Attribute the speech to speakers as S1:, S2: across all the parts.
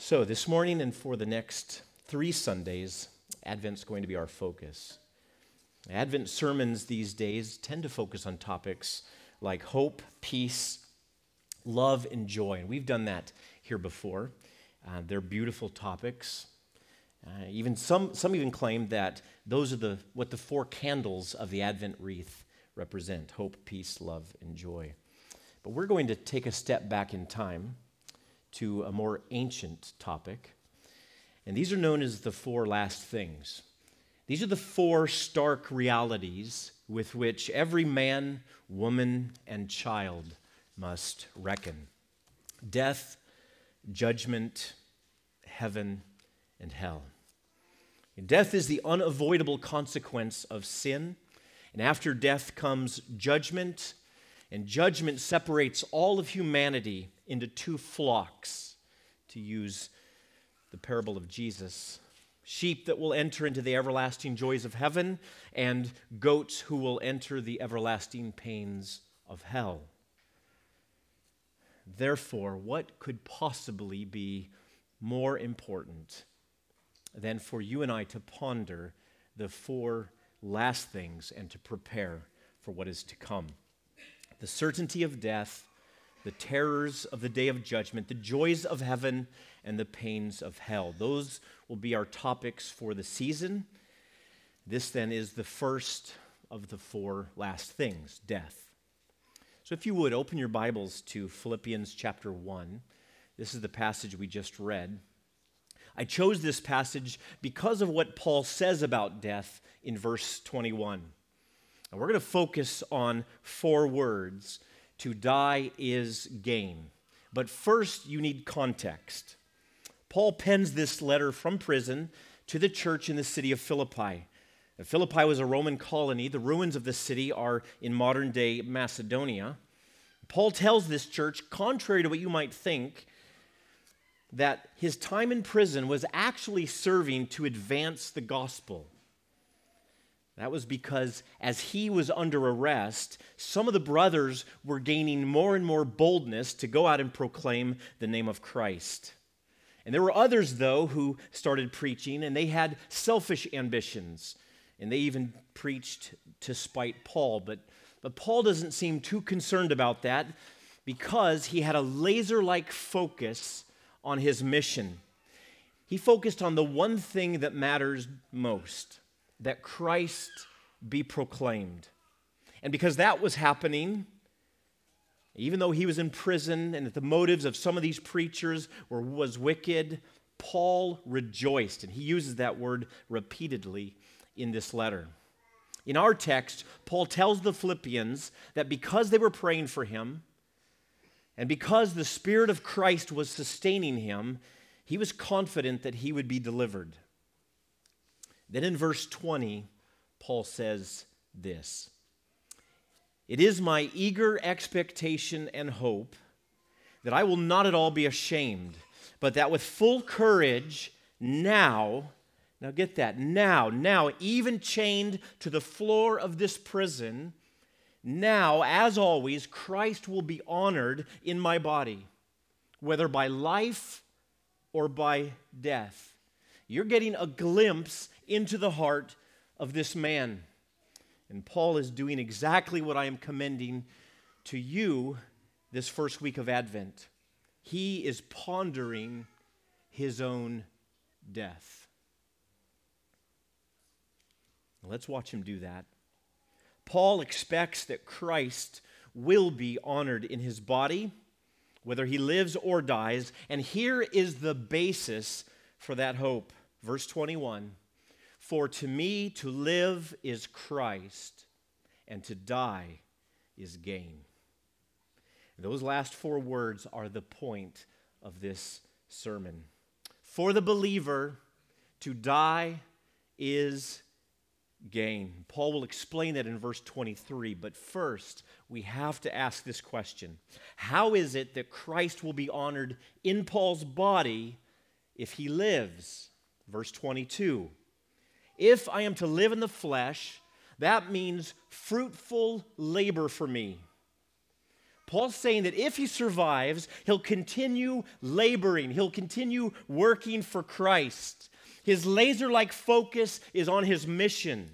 S1: So, this morning and for the next three Sundays, Advent's going to be our focus. Advent sermons these days tend to focus on topics like hope, peace, love, and joy. And we've done that here before. Uh, they're beautiful topics. Uh, even some, some even claim that those are the, what the four candles of the Advent wreath represent hope, peace, love, and joy. But we're going to take a step back in time to a more ancient topic. And these are known as the four last things. These are the four stark realities with which every man, woman, and child must reckon death, judgment, heaven, and hell. Death is the unavoidable consequence of sin, and after death comes judgment, and judgment separates all of humanity into two flocks, to use the parable of Jesus sheep that will enter into the everlasting joys of heaven, and goats who will enter the everlasting pains of hell. Therefore, what could possibly be more important than for you and I to ponder the four last things and to prepare for what is to come? The certainty of death, the terrors of the day of judgment, the joys of heaven, and the pains of hell. Those will be our topics for the season. This then is the first of the four last things death. So, if you would, open your Bibles to Philippians chapter 1. This is the passage we just read. I chose this passage because of what Paul says about death in verse 21. And we're going to focus on four words to die is gain. But first, you need context. Paul pens this letter from prison to the church in the city of Philippi. Philippi was a Roman colony. The ruins of the city are in modern day Macedonia. Paul tells this church, contrary to what you might think, that his time in prison was actually serving to advance the gospel. That was because as he was under arrest, some of the brothers were gaining more and more boldness to go out and proclaim the name of Christ. And there were others, though, who started preaching, and they had selfish ambitions. And they even preached to spite Paul. But, but Paul doesn't seem too concerned about that because he had a laser like focus on his mission. He focused on the one thing that matters most that Christ be proclaimed. And because that was happening, even though he was in prison and that the motives of some of these preachers were, was wicked, Paul rejoiced. And he uses that word repeatedly in this letter. In our text, Paul tells the Philippians that because they were praying for him and because the Spirit of Christ was sustaining him, he was confident that he would be delivered. Then in verse 20, Paul says this it is my eager expectation and hope that I will not at all be ashamed, but that with full courage, now, now get that, now, now, even chained to the floor of this prison, now, as always, Christ will be honored in my body, whether by life or by death. You're getting a glimpse into the heart of this man. And Paul is doing exactly what I am commending to you this first week of Advent. He is pondering his own death. Let's watch him do that. Paul expects that Christ will be honored in his body, whether he lives or dies. And here is the basis for that hope. Verse 21 for to me to live is Christ, and to die is gain. those last four words are the point of this sermon. For the believer, to die is gain. Paul will explain that in verse 23, but first we have to ask this question How is it that Christ will be honored in Paul's body if he lives? Verse 22 if I am to live in the flesh, that means fruitful labor for me. Paul's saying that if he survives, he'll continue laboring, he'll continue working for Christ. His laser like focus is on his mission.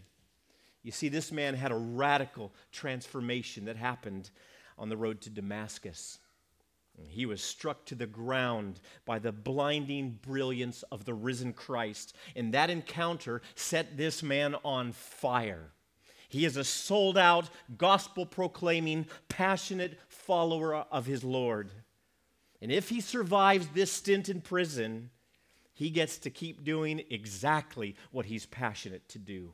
S1: You see, this man had a radical transformation that happened on the road to Damascus. He was struck to the ground by the blinding brilliance of the risen Christ, and that encounter set this man on fire. He is a sold out, gospel proclaiming, passionate follower of his Lord. And if he survives this stint in prison, he gets to keep doing exactly what he's passionate to do.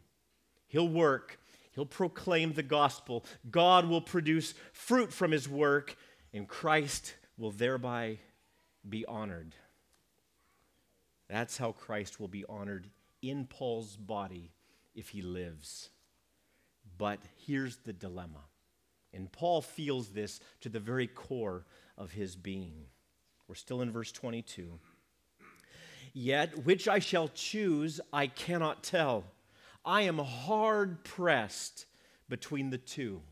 S1: He'll work, he'll proclaim the gospel, God will produce fruit from his work, and Christ will thereby be honored. That's how Christ will be honored in Paul's body if he lives. But here's the dilemma. And Paul feels this to the very core of his being. We're still in verse 22. Yet, which I shall choose, I cannot tell. I am hard pressed between the two.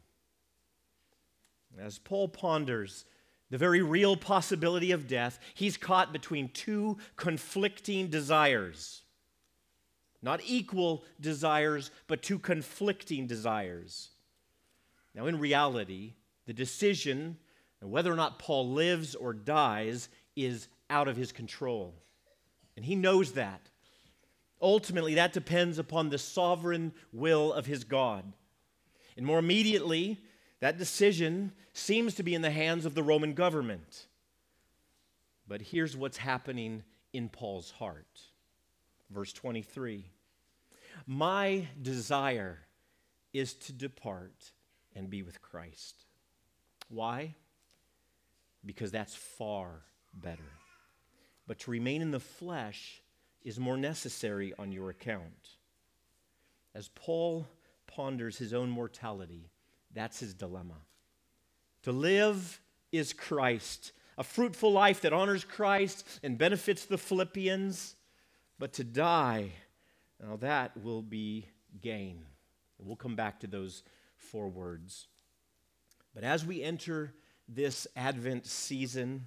S1: As Paul ponders the very real possibility of death, he's caught between two conflicting desires. Not equal desires, but two conflicting desires. Now, in reality, the decision whether or not Paul lives or dies is out of his control. And he knows that. Ultimately, that depends upon the sovereign will of his God. And more immediately, that decision seems to be in the hands of the Roman government. But here's what's happening in Paul's heart. Verse 23 My desire is to depart and be with Christ. Why? Because that's far better. But to remain in the flesh is more necessary on your account. As Paul ponders his own mortality, that's his dilemma. To live is Christ, a fruitful life that honors Christ and benefits the Philippians, but to die, now that will be gain. We'll come back to those four words. But as we enter this Advent season,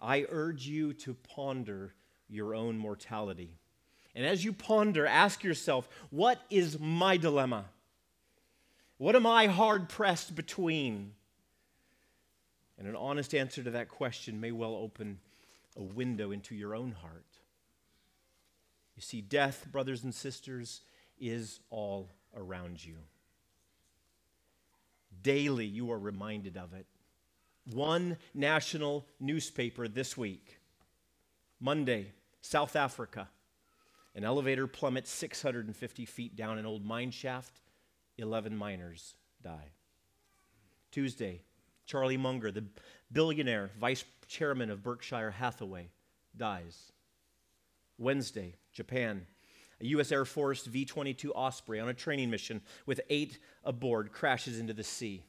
S1: I urge you to ponder your own mortality. And as you ponder, ask yourself, what is my dilemma? What am I hard pressed between? And an honest answer to that question may well open a window into your own heart. You see, death, brothers and sisters, is all around you. Daily, you are reminded of it. One national newspaper this week, Monday, South Africa. An elevator plummets 650 feet down an old mine shaft. 11 miners die. Tuesday, Charlie Munger, the billionaire vice chairman of Berkshire Hathaway, dies. Wednesday, Japan, a U.S. Air Force V 22 Osprey on a training mission with eight aboard crashes into the sea.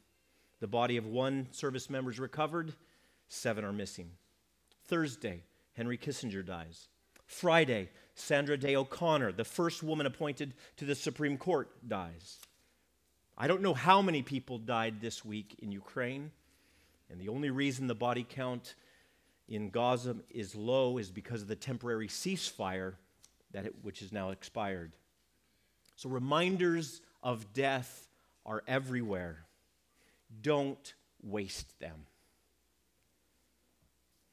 S1: The body of one service member is recovered, seven are missing. Thursday, Henry Kissinger dies. Friday, Sandra Day O'Connor, the first woman appointed to the Supreme Court, dies. I don't know how many people died this week in Ukraine, and the only reason the body count in Gaza is low is because of the temporary ceasefire that it, which is now expired. So reminders of death are everywhere. Don't waste them.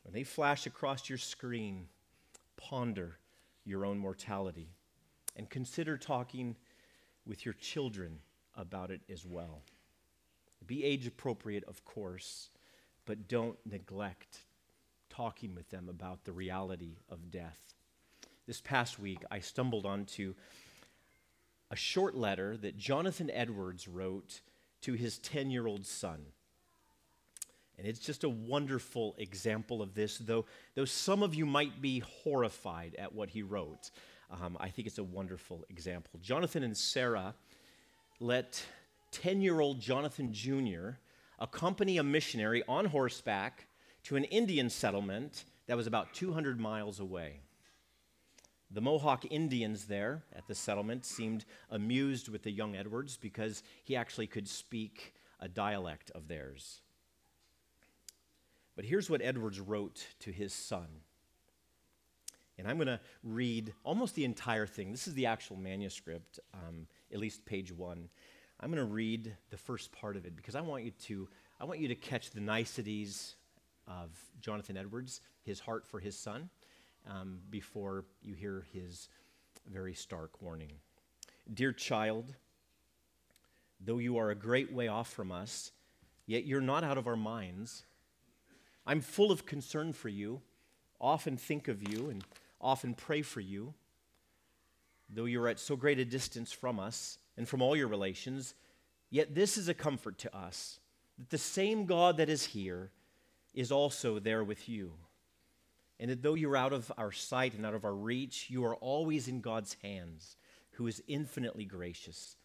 S1: When they flash across your screen, ponder your own mortality and consider talking with your children about it as well. Be age appropriate, of course, but don't neglect talking with them about the reality of death. This past week, I stumbled onto a short letter that Jonathan Edwards wrote to his 10 year old son. And it's just a wonderful example of this, though, though some of you might be horrified at what he wrote. Um, I think it's a wonderful example. Jonathan and Sarah let 10 year old Jonathan Jr. accompany a missionary on horseback to an Indian settlement that was about 200 miles away. The Mohawk Indians there at the settlement seemed amused with the young Edwards because he actually could speak a dialect of theirs. But here's what Edwards wrote to his son. And I'm going to read almost the entire thing. This is the actual manuscript, um, at least page one. I'm going to read the first part of it because I want you to I want you to catch the niceties of Jonathan Edwards, his heart for his son, um, before you hear his very stark warning. Dear child, though you are a great way off from us, yet you're not out of our minds. I'm full of concern for you, often think of you, and often pray for you. Though you're at so great a distance from us and from all your relations, yet this is a comfort to us that the same God that is here is also there with you. And that though you're out of our sight and out of our reach, you are always in God's hands, who is infinitely gracious.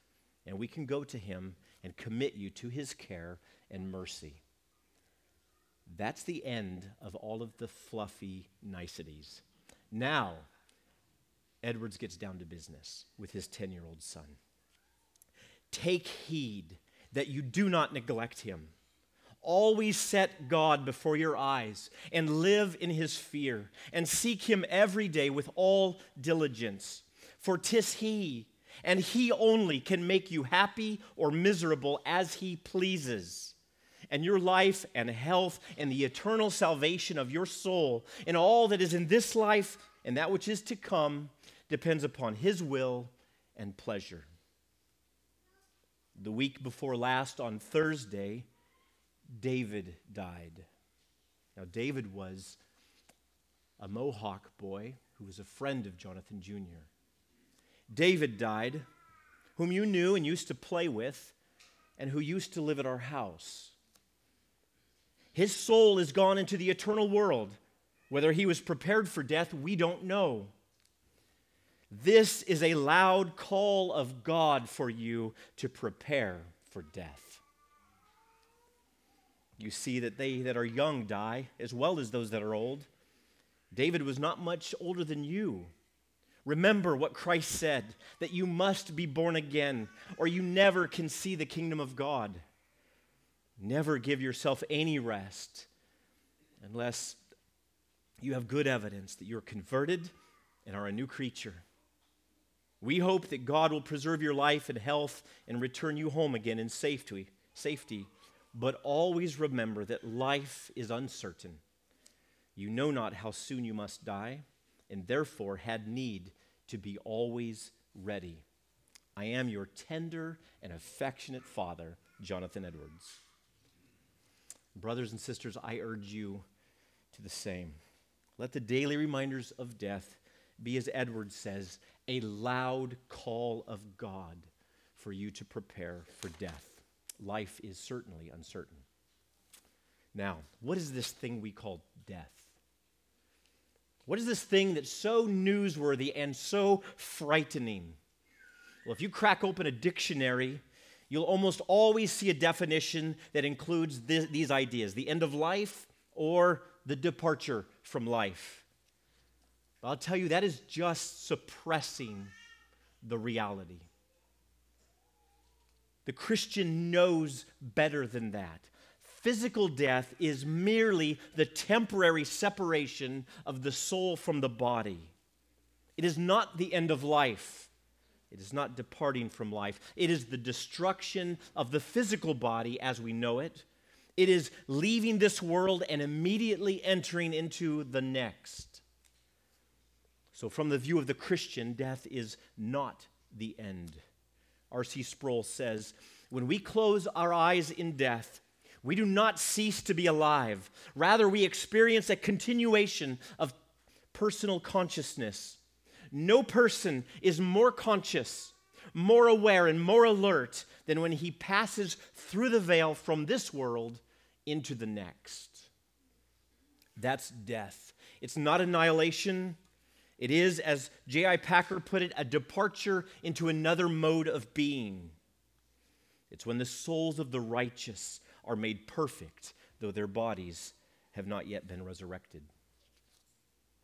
S1: And we can go to him and commit you to his care and mercy. That's the end of all of the fluffy niceties. Now, Edwards gets down to business with his 10 year old son. Take heed that you do not neglect him. Always set God before your eyes and live in his fear and seek him every day with all diligence. For 'tis he and he only can make you happy or miserable as he pleases. And your life and health and the eternal salvation of your soul and all that is in this life and that which is to come depends upon his will and pleasure. The week before last, on Thursday, David died. Now, David was a Mohawk boy who was a friend of Jonathan Jr. David died, whom you knew and used to play with, and who used to live at our house. His soul is gone into the eternal world. Whether he was prepared for death, we don't know. This is a loud call of God for you to prepare for death. You see that they that are young die as well as those that are old. David was not much older than you. Remember what Christ said that you must be born again, or you never can see the kingdom of God. Never give yourself any rest unless you have good evidence that you're converted and are a new creature. We hope that God will preserve your life and health and return you home again in safety, safety. But always remember that life is uncertain. You know not how soon you must die, and therefore had need to be always ready. I am your tender and affectionate father, Jonathan Edwards. Brothers and sisters, I urge you to the same. Let the daily reminders of death be, as Edwards says, a loud call of God for you to prepare for death. Life is certainly uncertain. Now, what is this thing we call death? What is this thing that's so newsworthy and so frightening? Well, if you crack open a dictionary, you'll almost always see a definition that includes this, these ideas the end of life or the departure from life. I'll tell you, that is just suppressing the reality. The Christian knows better than that. Physical death is merely the temporary separation of the soul from the body. It is not the end of life. It is not departing from life. It is the destruction of the physical body as we know it. It is leaving this world and immediately entering into the next. So, from the view of the Christian, death is not the end. R.C. Sproul says, When we close our eyes in death, we do not cease to be alive. Rather, we experience a continuation of personal consciousness. No person is more conscious, more aware, and more alert than when he passes through the veil from this world into the next. That's death. It's not annihilation. It is, as J.I. Packer put it, a departure into another mode of being. It's when the souls of the righteous are made perfect, though their bodies have not yet been resurrected.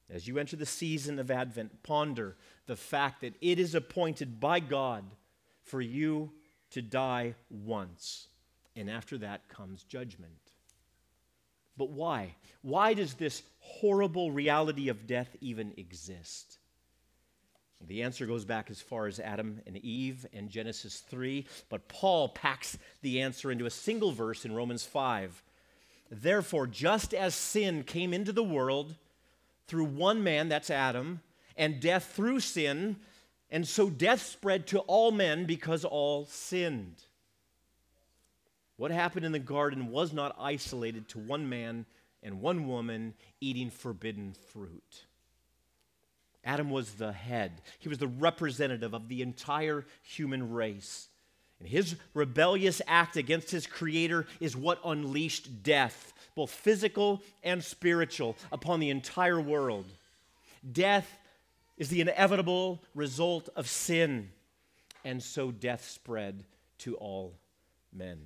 S1: As you enter the season of Advent, ponder the fact that it is appointed by God for you to die once, and after that comes judgment. But why? Why does this horrible reality of death even exist? The answer goes back as far as Adam and Eve and Genesis 3, but Paul packs the answer into a single verse in Romans 5. Therefore, just as sin came into the world through one man, that's Adam, and death through sin, and so death spread to all men because all sinned. What happened in the garden was not isolated to one man and one woman eating forbidden fruit. Adam was the head, he was the representative of the entire human race. And his rebellious act against his creator is what unleashed death, both physical and spiritual, upon the entire world. Death is the inevitable result of sin, and so death spread to all men.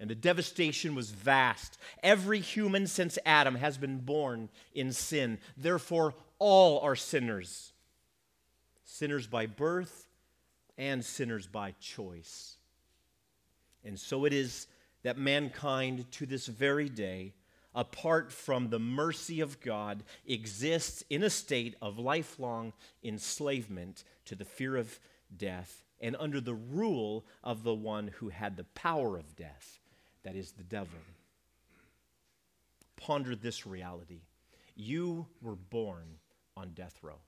S1: And the devastation was vast. Every human since Adam has been born in sin. Therefore, all are sinners sinners by birth and sinners by choice. And so it is that mankind to this very day, apart from the mercy of God, exists in a state of lifelong enslavement to the fear of death and under the rule of the one who had the power of death, that is, the devil. Ponder this reality. You were born on death row.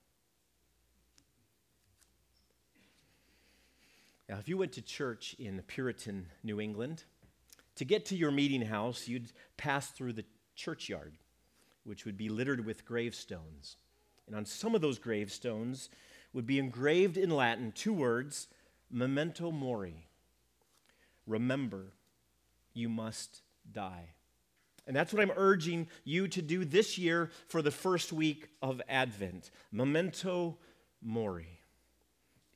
S1: Now, if you went to church in Puritan New England, to get to your meeting house, you'd pass through the churchyard, which would be littered with gravestones. And on some of those gravestones would be engraved in Latin two words memento mori. Remember, you must die. And that's what I'm urging you to do this year for the first week of Advent. Memento mori.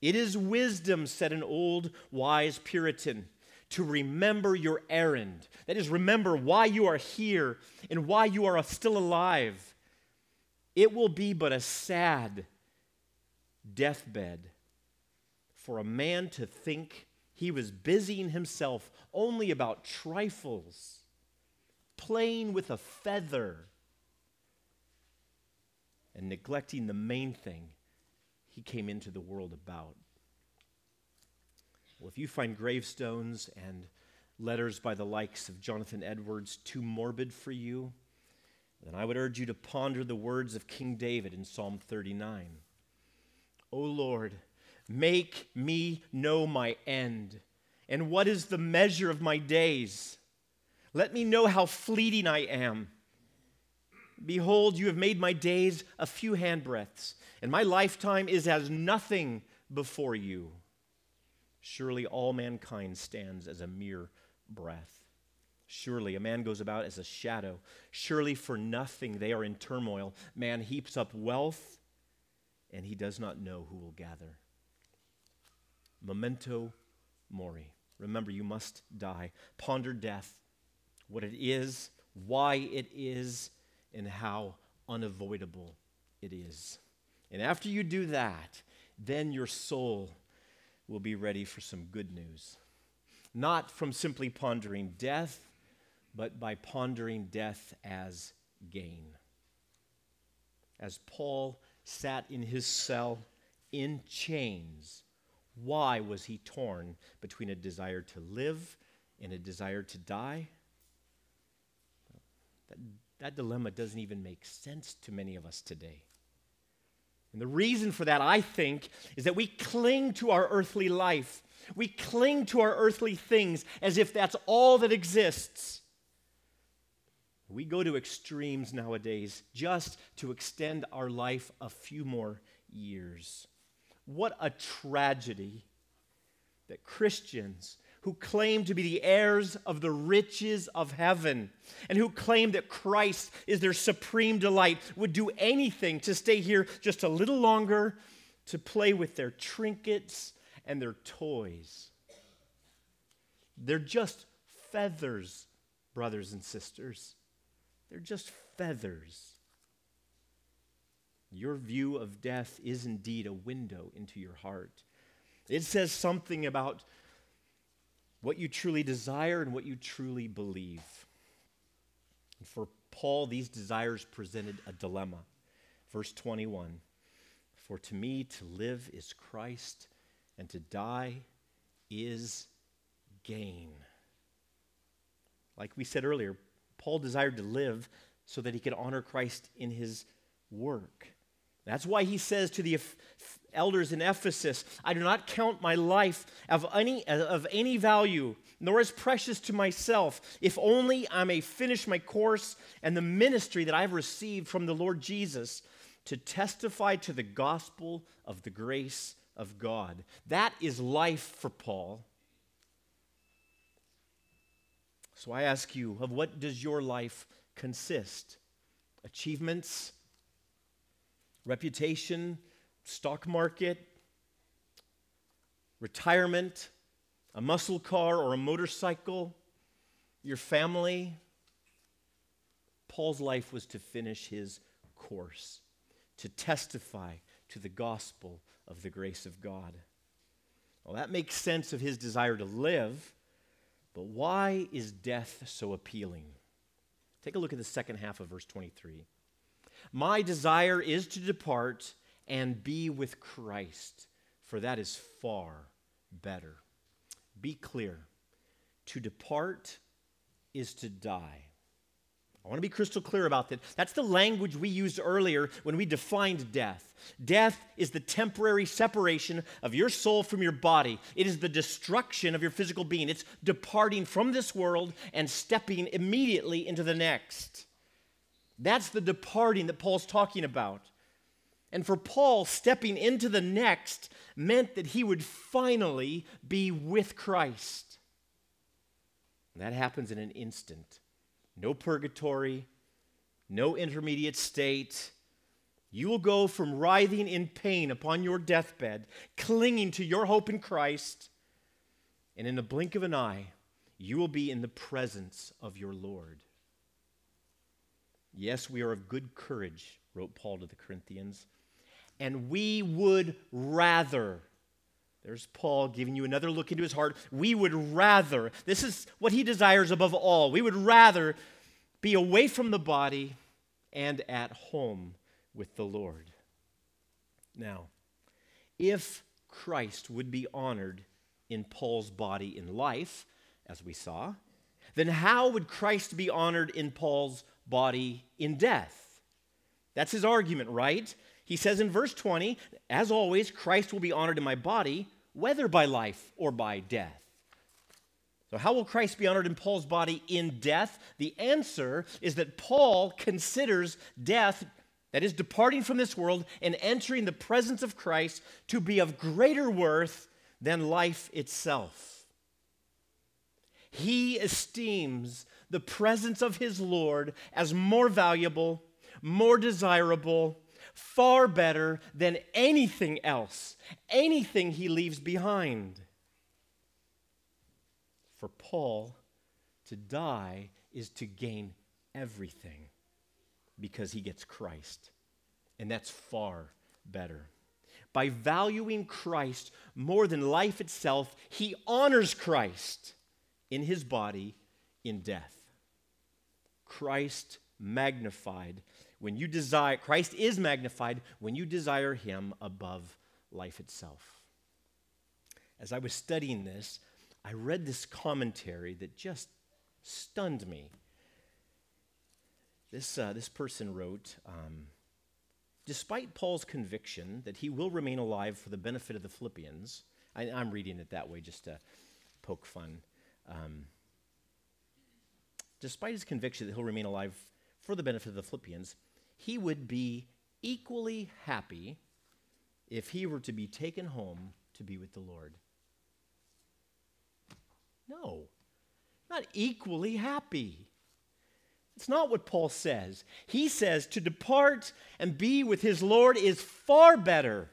S1: It is wisdom, said an old wise Puritan, to remember your errand. That is, remember why you are here and why you are still alive. It will be but a sad deathbed for a man to think he was busying himself only about trifles playing with a feather and neglecting the main thing he came into the world about. Well, if you find gravestones and letters by the likes of Jonathan Edwards too morbid for you, then I would urge you to ponder the words of King David in Psalm 39. O Lord, make me know my end, and what is the measure of my days? Let me know how fleeting I am. Behold, you have made my days a few handbreadths, and my lifetime is as nothing before you. Surely all mankind stands as a mere breath. Surely a man goes about as a shadow. Surely for nothing they are in turmoil. Man heaps up wealth, and he does not know who will gather. Memento mori. Remember, you must die. Ponder death what it is, why it is, and how unavoidable it is. And after you do that, then your soul will be ready for some good news. Not from simply pondering death, but by pondering death as gain. As Paul sat in his cell in chains, why was he torn between a desire to live and a desire to die? That, that dilemma doesn't even make sense to many of us today. And the reason for that, I think, is that we cling to our earthly life. We cling to our earthly things as if that's all that exists. We go to extremes nowadays just to extend our life a few more years. What a tragedy that Christians who claim to be the heirs of the riches of heaven and who claim that Christ is their supreme delight would do anything to stay here just a little longer to play with their trinkets and their toys. They're just feathers, brothers and sisters. They're just feathers. Your view of death is indeed a window into your heart. It says something about what you truly desire and what you truly believe. For Paul, these desires presented a dilemma. Verse 21 For to me to live is Christ, and to die is gain. Like we said earlier, Paul desired to live so that he could honor Christ in his work. That's why he says to the elders in Ephesus, I do not count my life of any, of any value, nor as precious to myself, if only I may finish my course and the ministry that I've received from the Lord Jesus to testify to the gospel of the grace of God. That is life for Paul. So I ask you, of what does your life consist? Achievements? Reputation? Stock market? Retirement? A muscle car or a motorcycle? Your family? Paul's life was to finish his course, to testify to the gospel of the grace of God. Well, that makes sense of his desire to live, but why is death so appealing? Take a look at the second half of verse 23. My desire is to depart and be with Christ, for that is far better. Be clear to depart is to die. I want to be crystal clear about that. That's the language we used earlier when we defined death. Death is the temporary separation of your soul from your body, it is the destruction of your physical being. It's departing from this world and stepping immediately into the next. That's the departing that Paul's talking about. And for Paul, stepping into the next meant that he would finally be with Christ. And that happens in an instant no purgatory, no intermediate state. You will go from writhing in pain upon your deathbed, clinging to your hope in Christ, and in the blink of an eye, you will be in the presence of your Lord. Yes, we are of good courage, wrote Paul to the Corinthians, and we would rather there's Paul giving you another look into his heart. We would rather, this is what he desires above all, we would rather be away from the body and at home with the Lord. Now, if Christ would be honored in Paul's body in life, as we saw, then how would Christ be honored in Paul's body in death? That's his argument, right? He says in verse 20, as always, Christ will be honored in my body, whether by life or by death. So, how will Christ be honored in Paul's body in death? The answer is that Paul considers death, that is, departing from this world and entering the presence of Christ, to be of greater worth than life itself. He esteems the presence of his Lord as more valuable, more desirable, far better than anything else, anything he leaves behind. For Paul, to die is to gain everything because he gets Christ. And that's far better. By valuing Christ more than life itself, he honors Christ in his body in death. Christ magnified when you desire, Christ is magnified when you desire him above life itself. As I was studying this, I read this commentary that just stunned me. This, uh, this person wrote um, Despite Paul's conviction that he will remain alive for the benefit of the Philippians, I, am reading it that way just to poke fun. Um, despite his conviction that he'll remain alive for the benefit of the Philippians, he would be equally happy if he were to be taken home to be with the Lord. No, not equally happy. It's not what Paul says. He says to depart and be with his Lord is far better.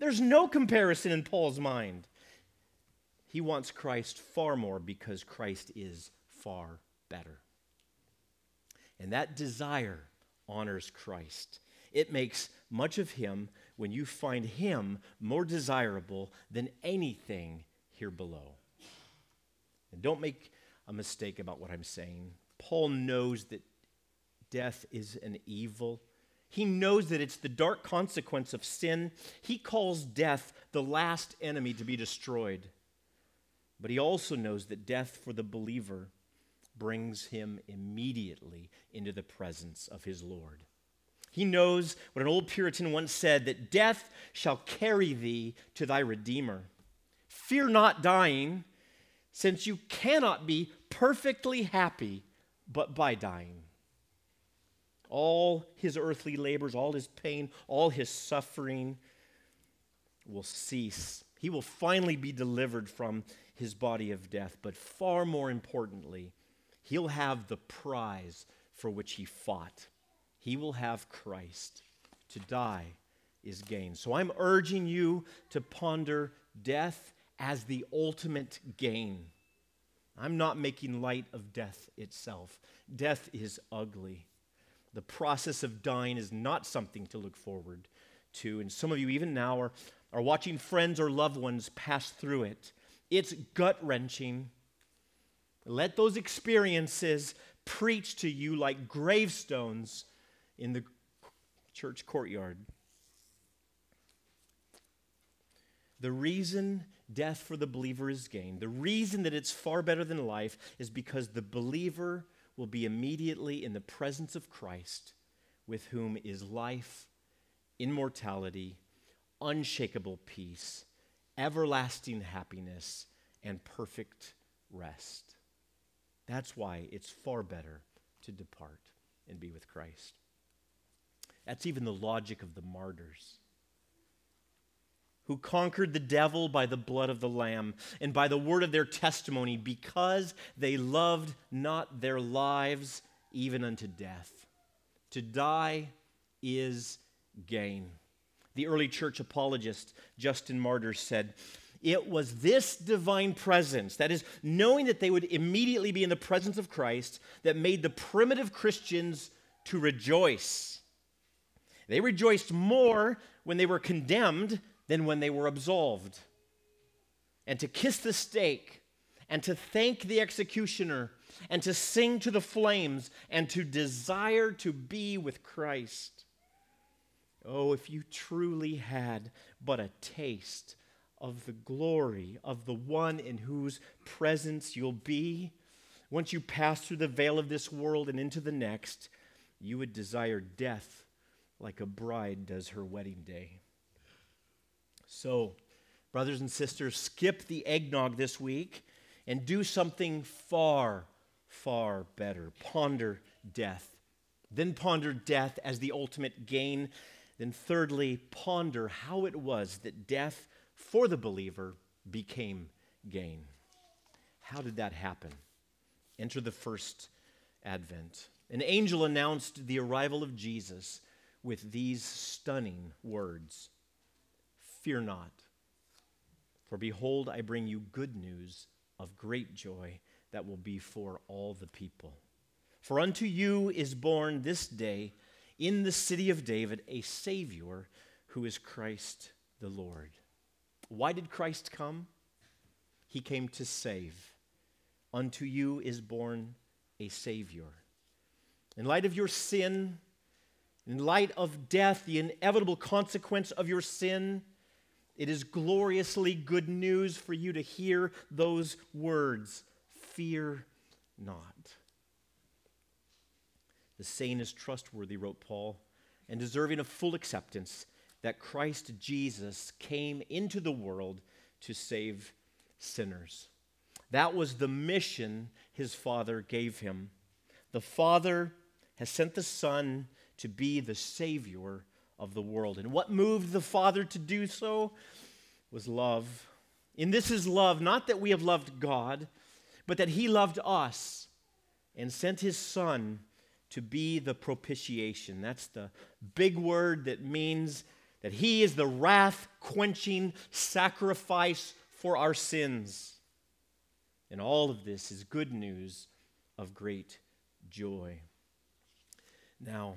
S1: There's no comparison in Paul's mind. He wants Christ far more because Christ is far better. And that desire honors Christ. It makes much of him when you find him more desirable than anything here below. And don't make a mistake about what I'm saying. Paul knows that death is an evil. He knows that it's the dark consequence of sin. He calls death the last enemy to be destroyed. But he also knows that death for the believer brings him immediately into the presence of his Lord. He knows what an old Puritan once said that death shall carry thee to thy Redeemer. Fear not dying, since you cannot be perfectly happy but by dying. All his earthly labors, all his pain, all his suffering will cease. He will finally be delivered from his body of death. But far more importantly, he'll have the prize for which he fought. He will have Christ. To die is gain. So I'm urging you to ponder death as the ultimate gain. I'm not making light of death itself. Death is ugly. The process of dying is not something to look forward to. And some of you, even now, are, are watching friends or loved ones pass through it. It's gut wrenching. Let those experiences preach to you like gravestones in the church courtyard. The reason death for the believer is gain, the reason that it's far better than life, is because the believer will be immediately in the presence of Christ, with whom is life, immortality, unshakable peace, everlasting happiness, and perfect rest. That's why it's far better to depart and be with Christ. That's even the logic of the martyrs who conquered the devil by the blood of the Lamb and by the word of their testimony, because they loved not their lives even unto death. To die is gain. The early church apologist Justin Martyr said, it was this divine presence, that is, knowing that they would immediately be in the presence of Christ, that made the primitive Christians to rejoice. They rejoiced more when they were condemned than when they were absolved. And to kiss the stake, and to thank the executioner, and to sing to the flames, and to desire to be with Christ. Oh, if you truly had but a taste of the glory of the one in whose presence you'll be, once you pass through the veil of this world and into the next, you would desire death like a bride does her wedding day. So, brothers and sisters, skip the eggnog this week and do something far, far better. Ponder death. Then ponder death as the ultimate gain. Then, thirdly, ponder how it was that death for the believer became gain. How did that happen? Enter the first advent. An angel announced the arrival of Jesus with these stunning words Fear not. For behold, I bring you good news of great joy that will be for all the people. For unto you is born this day in the city of David a Savior who is Christ the Lord. Why did Christ come? He came to save. Unto you is born a Savior. In light of your sin, in light of death, the inevitable consequence of your sin, it is gloriously good news for you to hear those words Fear not. The saying is trustworthy, wrote Paul, and deserving of full acceptance that Christ Jesus came into the world to save sinners. That was the mission his Father gave him. The Father has sent the Son to be the Savior of the world. And what moved the Father to do so was love. And this is love, not that we have loved God, but that He loved us and sent His Son to be the propitiation. That's the big word that means that He is the wrath quenching sacrifice for our sins. And all of this is good news of great joy. Now,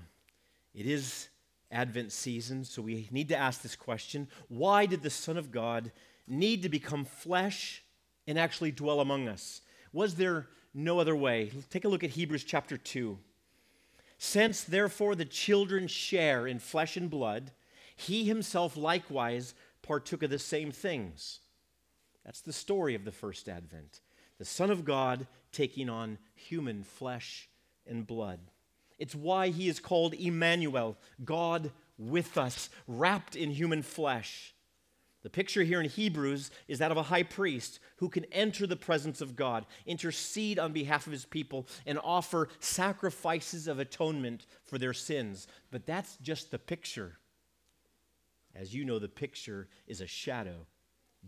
S1: it is Advent season, so we need to ask this question Why did the Son of God need to become flesh and actually dwell among us? Was there no other way? Take a look at Hebrews chapter 2. Since therefore the children share in flesh and blood, he himself likewise partook of the same things. That's the story of the first advent. The Son of God taking on human flesh and blood. It's why he is called Emmanuel, God with us, wrapped in human flesh. The picture here in Hebrews is that of a high priest who can enter the presence of God, intercede on behalf of his people, and offer sacrifices of atonement for their sins. But that's just the picture. As you know, the picture is a shadow.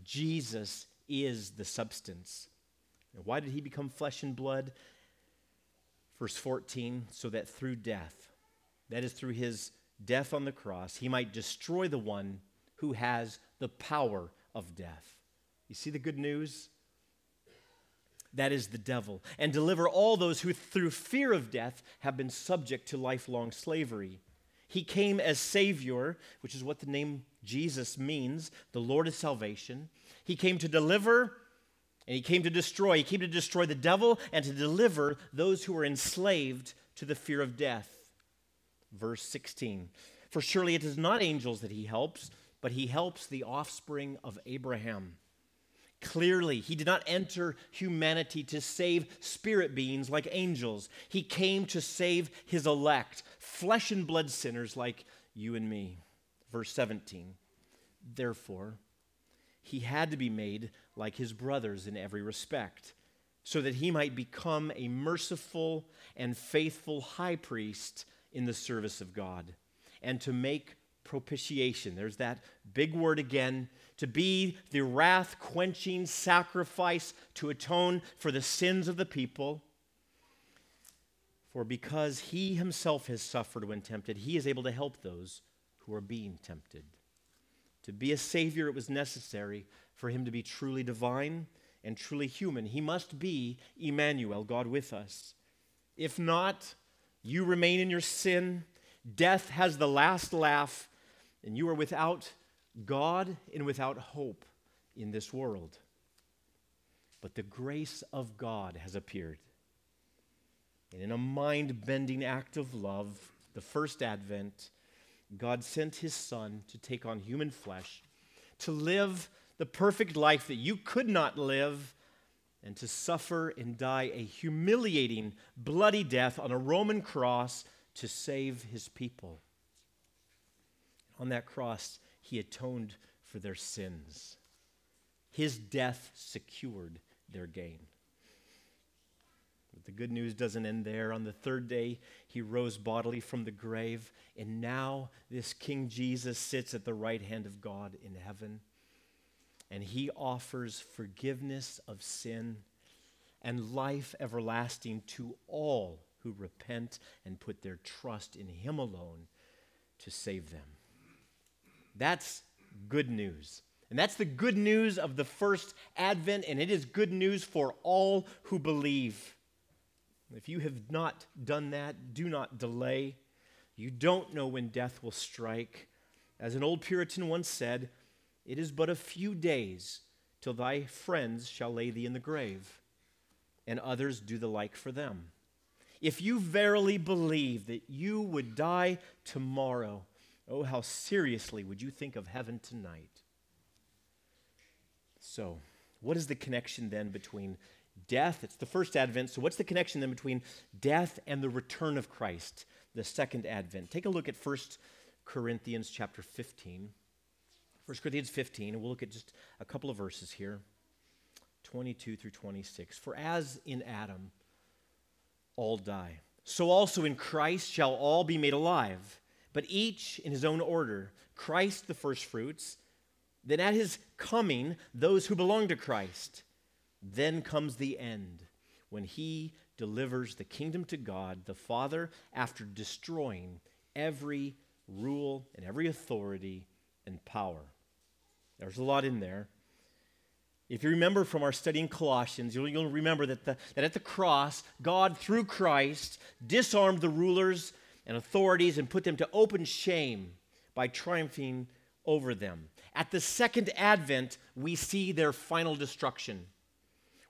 S1: Jesus is the substance. And why did he become flesh and blood? Verse 14, so that through death, that is through his death on the cross, he might destroy the one who has the power of death. You see the good news? That is the devil, and deliver all those who, through fear of death, have been subject to lifelong slavery. He came as Savior, which is what the name Jesus means, the Lord of salvation. He came to deliver and he came to destroy. He came to destroy the devil and to deliver those who are enslaved to the fear of death. Verse 16 For surely it is not angels that he helps, but he helps the offspring of Abraham. Clearly, he did not enter humanity to save spirit beings like angels. He came to save his elect, flesh and blood sinners like you and me. Verse 17 Therefore, he had to be made like his brothers in every respect, so that he might become a merciful and faithful high priest in the service of God, and to make propitiation. There's that big word again to be the wrath quenching sacrifice to atone for the sins of the people. For because he himself has suffered when tempted, he is able to help those who are being tempted. To be a Savior, it was necessary for him to be truly divine and truly human. He must be Emmanuel, God with us. If not, you remain in your sin. Death has the last laugh, and you are without God and without hope in this world. But the grace of God has appeared. And in a mind bending act of love, the first advent, God sent his son to take on human flesh, to live the perfect life that you could not live, and to suffer and die a humiliating, bloody death on a Roman cross to save his people. On that cross, he atoned for their sins. His death secured their gain. But the good news doesn't end there. On the third day, he rose bodily from the grave, and now this King Jesus sits at the right hand of God in heaven, and he offers forgiveness of sin and life everlasting to all who repent and put their trust in him alone to save them. That's good news. And that's the good news of the first advent, and it is good news for all who believe. If you have not done that, do not delay. You don't know when death will strike. As an old Puritan once said, it is but a few days till thy friends shall lay thee in the grave, and others do the like for them. If you verily believe that you would die tomorrow, oh, how seriously would you think of heaven tonight? So, what is the connection then between death. It's the first advent. So, what's the connection then between death and the return of Christ, the second advent? Take a look at 1 Corinthians chapter 15. 1 Corinthians 15, and we'll look at just a couple of verses here 22 through 26. For as in Adam all die, so also in Christ shall all be made alive, but each in his own order. Christ the firstfruits, then at his coming, those who belong to Christ. Then comes the end when he delivers the kingdom to God, the Father, after destroying every rule and every authority and power. There's a lot in there. If you remember from our study in Colossians, you'll, you'll remember that, the, that at the cross, God, through Christ, disarmed the rulers and authorities and put them to open shame by triumphing over them. At the second advent, we see their final destruction.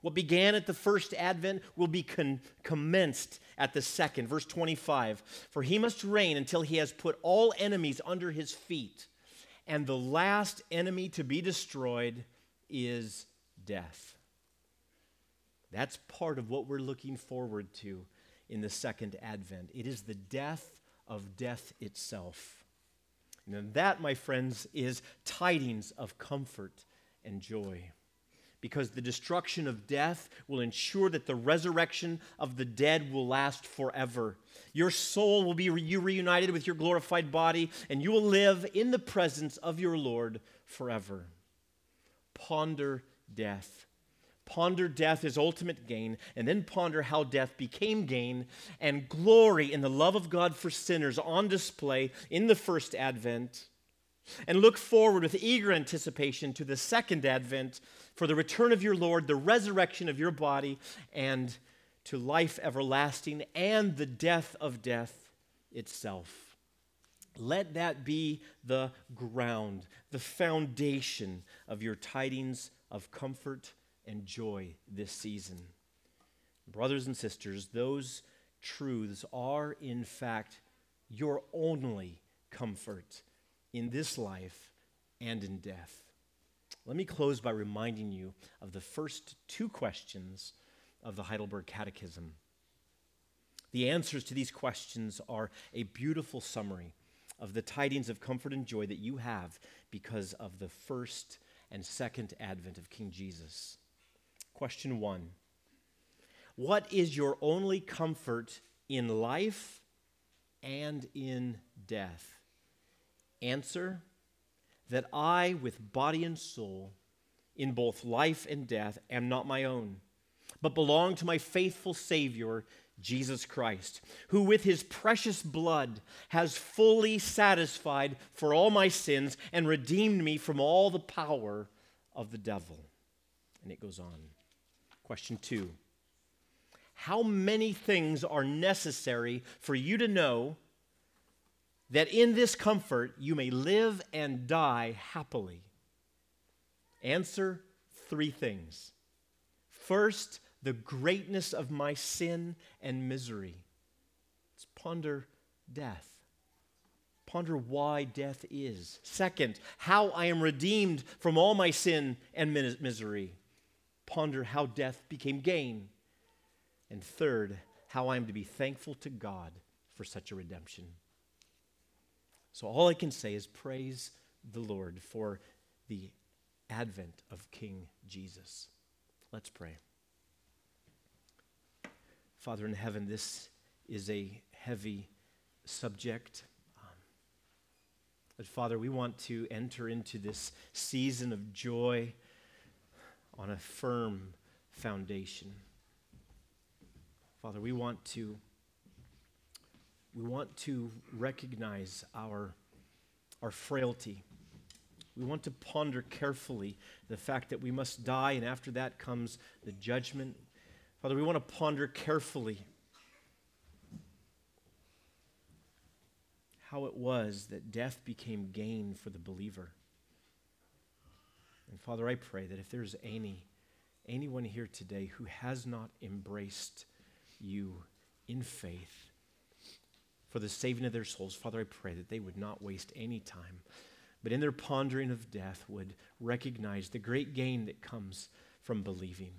S1: What began at the first advent will be con- commenced at the second. Verse 25 For he must reign until he has put all enemies under his feet. And the last enemy to be destroyed is death. That's part of what we're looking forward to in the second advent. It is the death of death itself. And that, my friends, is tidings of comfort and joy. Because the destruction of death will ensure that the resurrection of the dead will last forever. Your soul will be re- reunited with your glorified body, and you will live in the presence of your Lord forever. Ponder death Ponder death as ultimate gain, and then ponder how death became gain, and glory in the love of God for sinners on display in the first advent. And look forward with eager anticipation to the second advent for the return of your Lord, the resurrection of your body, and to life everlasting and the death of death itself. Let that be the ground, the foundation of your tidings of comfort and joy this season. Brothers and sisters, those truths are, in fact, your only comfort in this life and in death. Let me close by reminding you of the first two questions of the Heidelberg Catechism. The answers to these questions are a beautiful summary of the tidings of comfort and joy that you have because of the first and second advent of King Jesus. Question one What is your only comfort in life and in death? Answer that I, with body and soul, in both life and death, am not my own, but belong to my faithful Savior, Jesus Christ, who with his precious blood has fully satisfied for all my sins and redeemed me from all the power of the devil. And it goes on. Question two How many things are necessary for you to know that in this comfort you may live and die happily? Answer three things. First, the greatness of my sin and misery. Let's ponder death. Ponder why death is. Second, how I am redeemed from all my sin and misery ponder how death became gain. And third, how I am to be thankful to God for such a redemption. So, all I can say is praise the Lord for the advent of King Jesus. Let's pray. Father in heaven, this is a heavy subject. Um, but Father, we want to enter into this season of joy on a firm foundation. Father, we want to we want to recognize our our frailty. We want to ponder carefully the fact that we must die and after that comes the judgment. Father, we want to ponder carefully how it was that death became gain for the believer. And Father, I pray that if there's any anyone here today who has not embraced you in faith for the saving of their souls, Father, I pray that they would not waste any time, but in their pondering of death would recognize the great gain that comes from believing.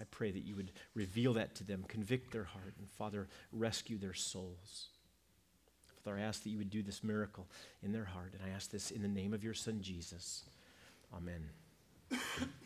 S1: I pray that you would reveal that to them, convict their heart, and Father, rescue their souls. Father, I ask that you would do this miracle in their heart, and I ask this in the name of your Son, Jesus. Amen.